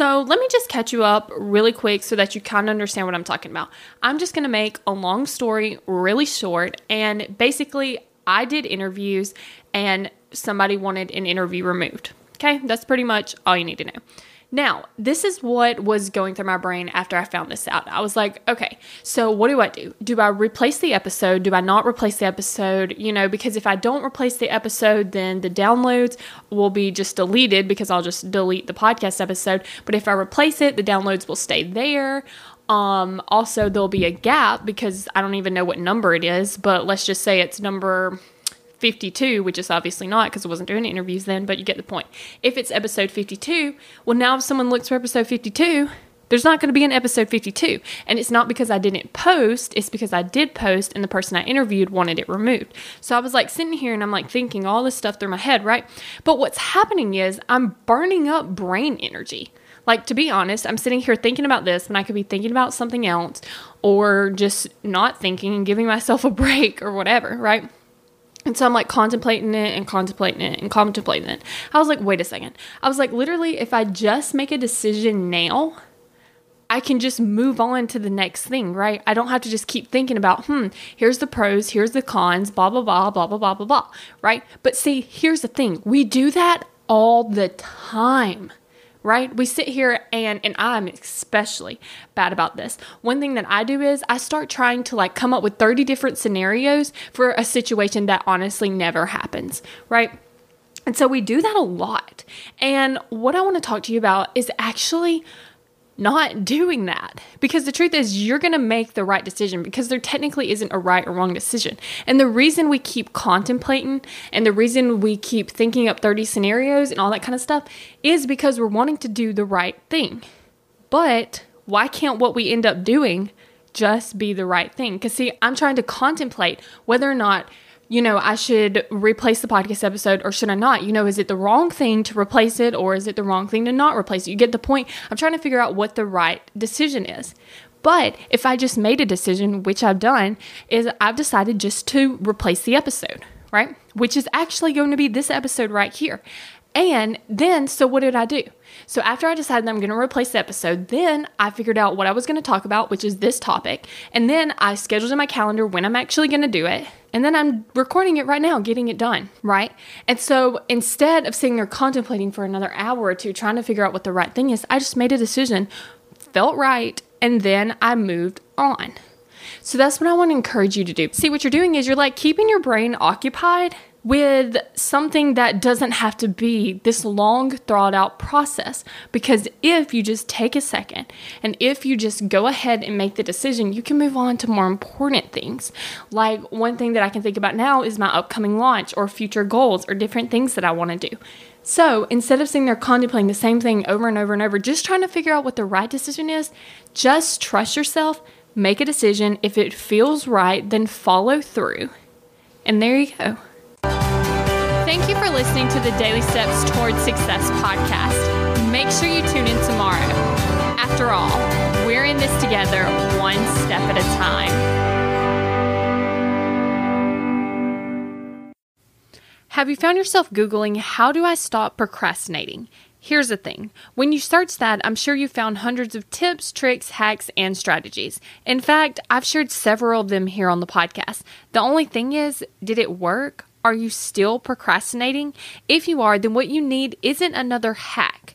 So, let me just catch you up really quick so that you kind of understand what I'm talking about. I'm just going to make a long story really short. And basically, I did interviews and somebody wanted an interview removed. Okay, that's pretty much all you need to know. Now, this is what was going through my brain after I found this out. I was like, okay, so what do I do? Do I replace the episode? Do I not replace the episode? You know, because if I don't replace the episode, then the downloads will be just deleted because I'll just delete the podcast episode. But if I replace it, the downloads will stay there. Um, also, there'll be a gap because I don't even know what number it is, but let's just say it's number 52, which is obviously not because I wasn't doing interviews then, but you get the point. If it's episode 52, well, now if someone looks for episode 52, there's not going to be an episode 52. And it's not because I didn't post, it's because I did post and the person I interviewed wanted it removed. So I was like sitting here and I'm like thinking all this stuff through my head, right? But what's happening is I'm burning up brain energy. Like, to be honest, I'm sitting here thinking about this and I could be thinking about something else or just not thinking and giving myself a break or whatever, right? And so I'm like contemplating it and contemplating it and contemplating it. I was like, wait a second. I was like, literally, if I just make a decision now, I can just move on to the next thing, right? I don't have to just keep thinking about, hmm, here's the pros, here's the cons, blah, blah, blah, blah, blah, blah, blah, blah, right? But see, here's the thing we do that all the time right? We sit here and and I'm especially bad about this. One thing that I do is I start trying to like come up with 30 different scenarios for a situation that honestly never happens, right? And so we do that a lot. And what I want to talk to you about is actually not doing that. Because the truth is, you're going to make the right decision because there technically isn't a right or wrong decision. And the reason we keep contemplating and the reason we keep thinking up 30 scenarios and all that kind of stuff is because we're wanting to do the right thing. But why can't what we end up doing just be the right thing? Because, see, I'm trying to contemplate whether or not you know, I should replace the podcast episode or should I not? You know, is it the wrong thing to replace it or is it the wrong thing to not replace it? You get the point. I'm trying to figure out what the right decision is. But if I just made a decision, which I've done, is I've decided just to replace the episode, right? Which is actually going to be this episode right here. And then, so what did I do? So after I decided I'm going to replace the episode, then I figured out what I was going to talk about, which is this topic. And then I scheduled in my calendar when I'm actually going to do it. And then I'm recording it right now, getting it done, right? And so instead of sitting there contemplating for another hour or two, trying to figure out what the right thing is, I just made a decision, felt right, and then I moved on. So that's what I want to encourage you to do. See, what you're doing is you're like keeping your brain occupied with something that doesn't have to be this long, thought out process. Because if you just take a second and if you just go ahead and make the decision, you can move on to more important things. Like one thing that I can think about now is my upcoming launch or future goals or different things that I want to do. So instead of sitting there contemplating the same thing over and over and over, just trying to figure out what the right decision is, just trust yourself, make a decision. If it feels right, then follow through. And there you go. Thank you for listening to the Daily Steps Towards Success podcast. Make sure you tune in tomorrow. After all, we're in this together, one step at a time. Have you found yourself Googling, How do I stop procrastinating? Here's the thing when you search that, I'm sure you found hundreds of tips, tricks, hacks, and strategies. In fact, I've shared several of them here on the podcast. The only thing is, did it work? Are you still procrastinating? If you are, then what you need isn't another hack.